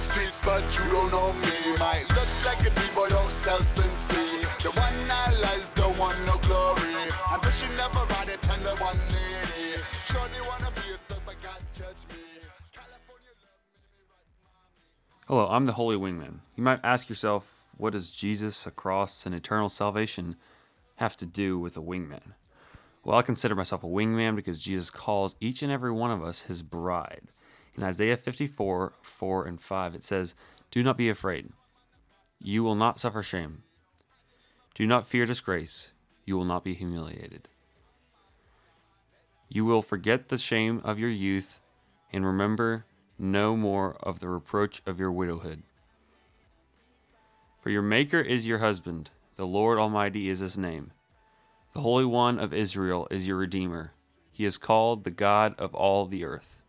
streets, but you don't know me. Might look like a D-boy, don't sell sincere. The one no glory. It, and the one needy. Sure they wanna be a thug, but can't judge me. Me Hello, I'm the Holy Wingman. You might ask yourself, what does Jesus, a cross, and eternal salvation have to do with a wingman? Well, I consider myself a wingman because Jesus calls each and every one of us his bride. In Isaiah 54 4 and 5, it says, Do not be afraid. You will not suffer shame. Do not fear disgrace. You will not be humiliated. You will forget the shame of your youth and remember no more of the reproach of your widowhood. For your Maker is your husband, the Lord Almighty is his name. The Holy One of Israel is your Redeemer. He is called the God of all the earth.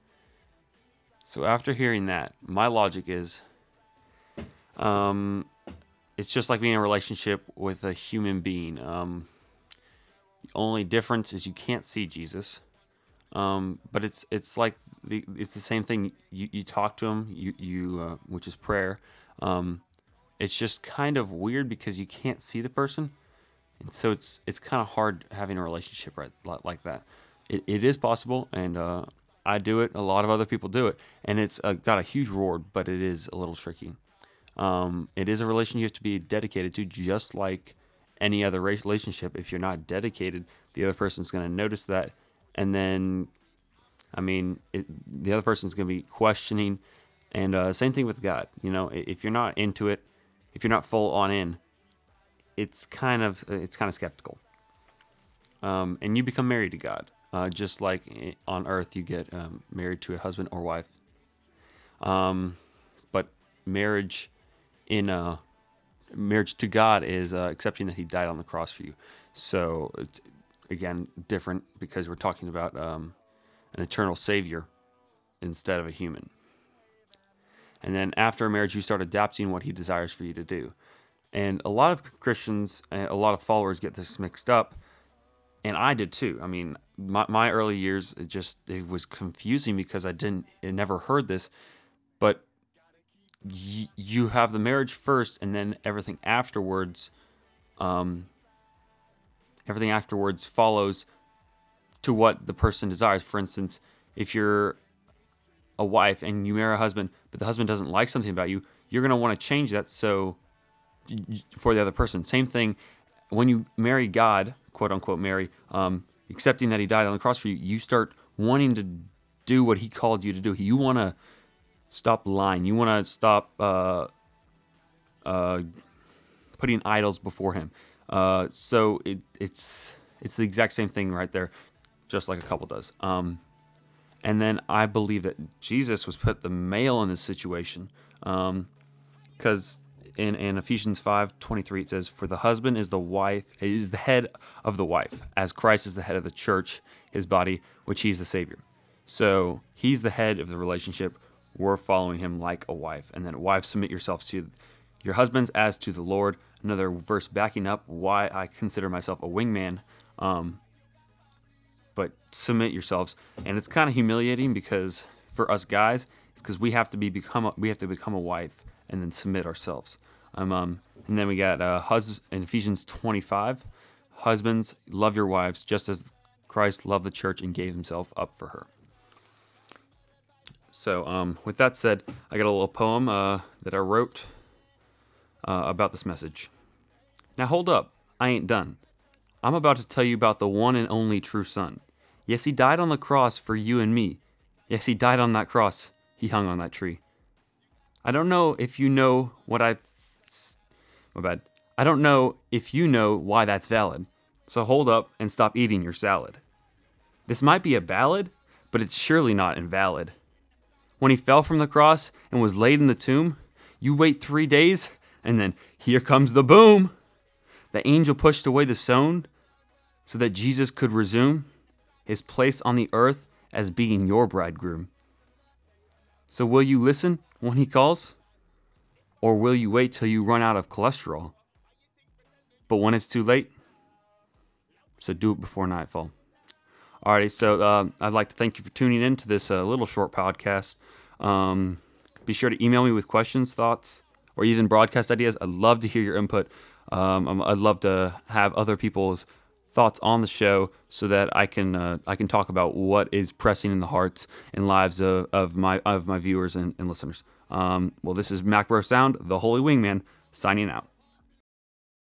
So after hearing that, my logic is um, it's just like being in a relationship with a human being. Um, the only difference is you can't see Jesus. Um, but it's it's like the it's the same thing. You, you talk to him, you you uh, which is prayer. Um, it's just kind of weird because you can't see the person, and so it's it's kind of hard having a relationship right like that. It, it is possible, and uh, I do it. A lot of other people do it, and it's uh, got a huge reward, but it is a little tricky. Um, it is a relationship you have to be dedicated to, just like any other relationship. If you're not dedicated, the other person's going to notice that, and then, I mean, it, the other person's going to be questioning. And uh, same thing with God. You know, if you're not into it, if you're not full on in, it's kind of it's kind of skeptical. Um, and you become married to God, uh, just like on Earth you get um, married to a husband or wife. Um, but marriage in uh, marriage to God is uh, accepting that He died on the cross for you. So it's, again, different because we're talking about um, an eternal Savior instead of a human. And then after a marriage, you start adapting what He desires for you to do. And a lot of Christians, and a lot of followers get this mixed up, and I did too. I mean, my, my early years, it just it was confusing because I didn't, I never heard this, but y- you have the marriage first, and then everything afterwards, um, everything afterwards follows to what the person desires. For instance, if you're a wife and you marry a husband, but the husband doesn't like something about you, you're gonna want to change that so for the other person. Same thing when you marry God, quote unquote, marry, um, accepting that He died on the cross for you. You start wanting to do what He called you to do. You want to stop lying. You want to stop uh, uh, putting idols before Him. Uh, so it, it's it's the exact same thing right there, just like a couple does. Um, and then I believe that Jesus was put the male in this situation, because in, in Ephesians five twenty three it says, "For the husband is the wife is the head of the wife, as Christ is the head of the church, his body, which he's the savior." So he's the head of the relationship. We're following him like a wife, and then wives submit yourselves to your husbands as to the Lord. Another verse backing up why I consider myself a wingman. Um, but submit yourselves, and it's kind of humiliating because for us guys, it's because we have to be become a, we have to become a wife and then submit ourselves. Um, um and then we got uh, hus- in Ephesians twenty five, husbands love your wives just as Christ loved the church and gave himself up for her. So, um, with that said, I got a little poem uh, that I wrote uh, about this message. Now, hold up, I ain't done. I'm about to tell you about the one and only true Son. Yes, he died on the cross for you and me. Yes, he died on that cross. He hung on that tree. I don't know if you know what I. My bad. I don't know if you know why that's valid. So hold up and stop eating your salad. This might be a ballad, but it's surely not invalid. When he fell from the cross and was laid in the tomb, you wait three days, and then here comes the boom. The angel pushed away the stone so that Jesus could resume his place on the earth as being your bridegroom. So, will you listen when he calls? Or will you wait till you run out of cholesterol? But when it's too late, so do it before nightfall. Alrighty, so uh, I'd like to thank you for tuning in to this uh, little short podcast. Um, be sure to email me with questions, thoughts, or even broadcast ideas. I'd love to hear your input. Um, I'd love to have other people's thoughts on the show so that I can uh, I can talk about what is pressing in the hearts and lives of, of my of my viewers and, and listeners. Um, well, this is MacBro Sound, the Holy Wingman, signing out.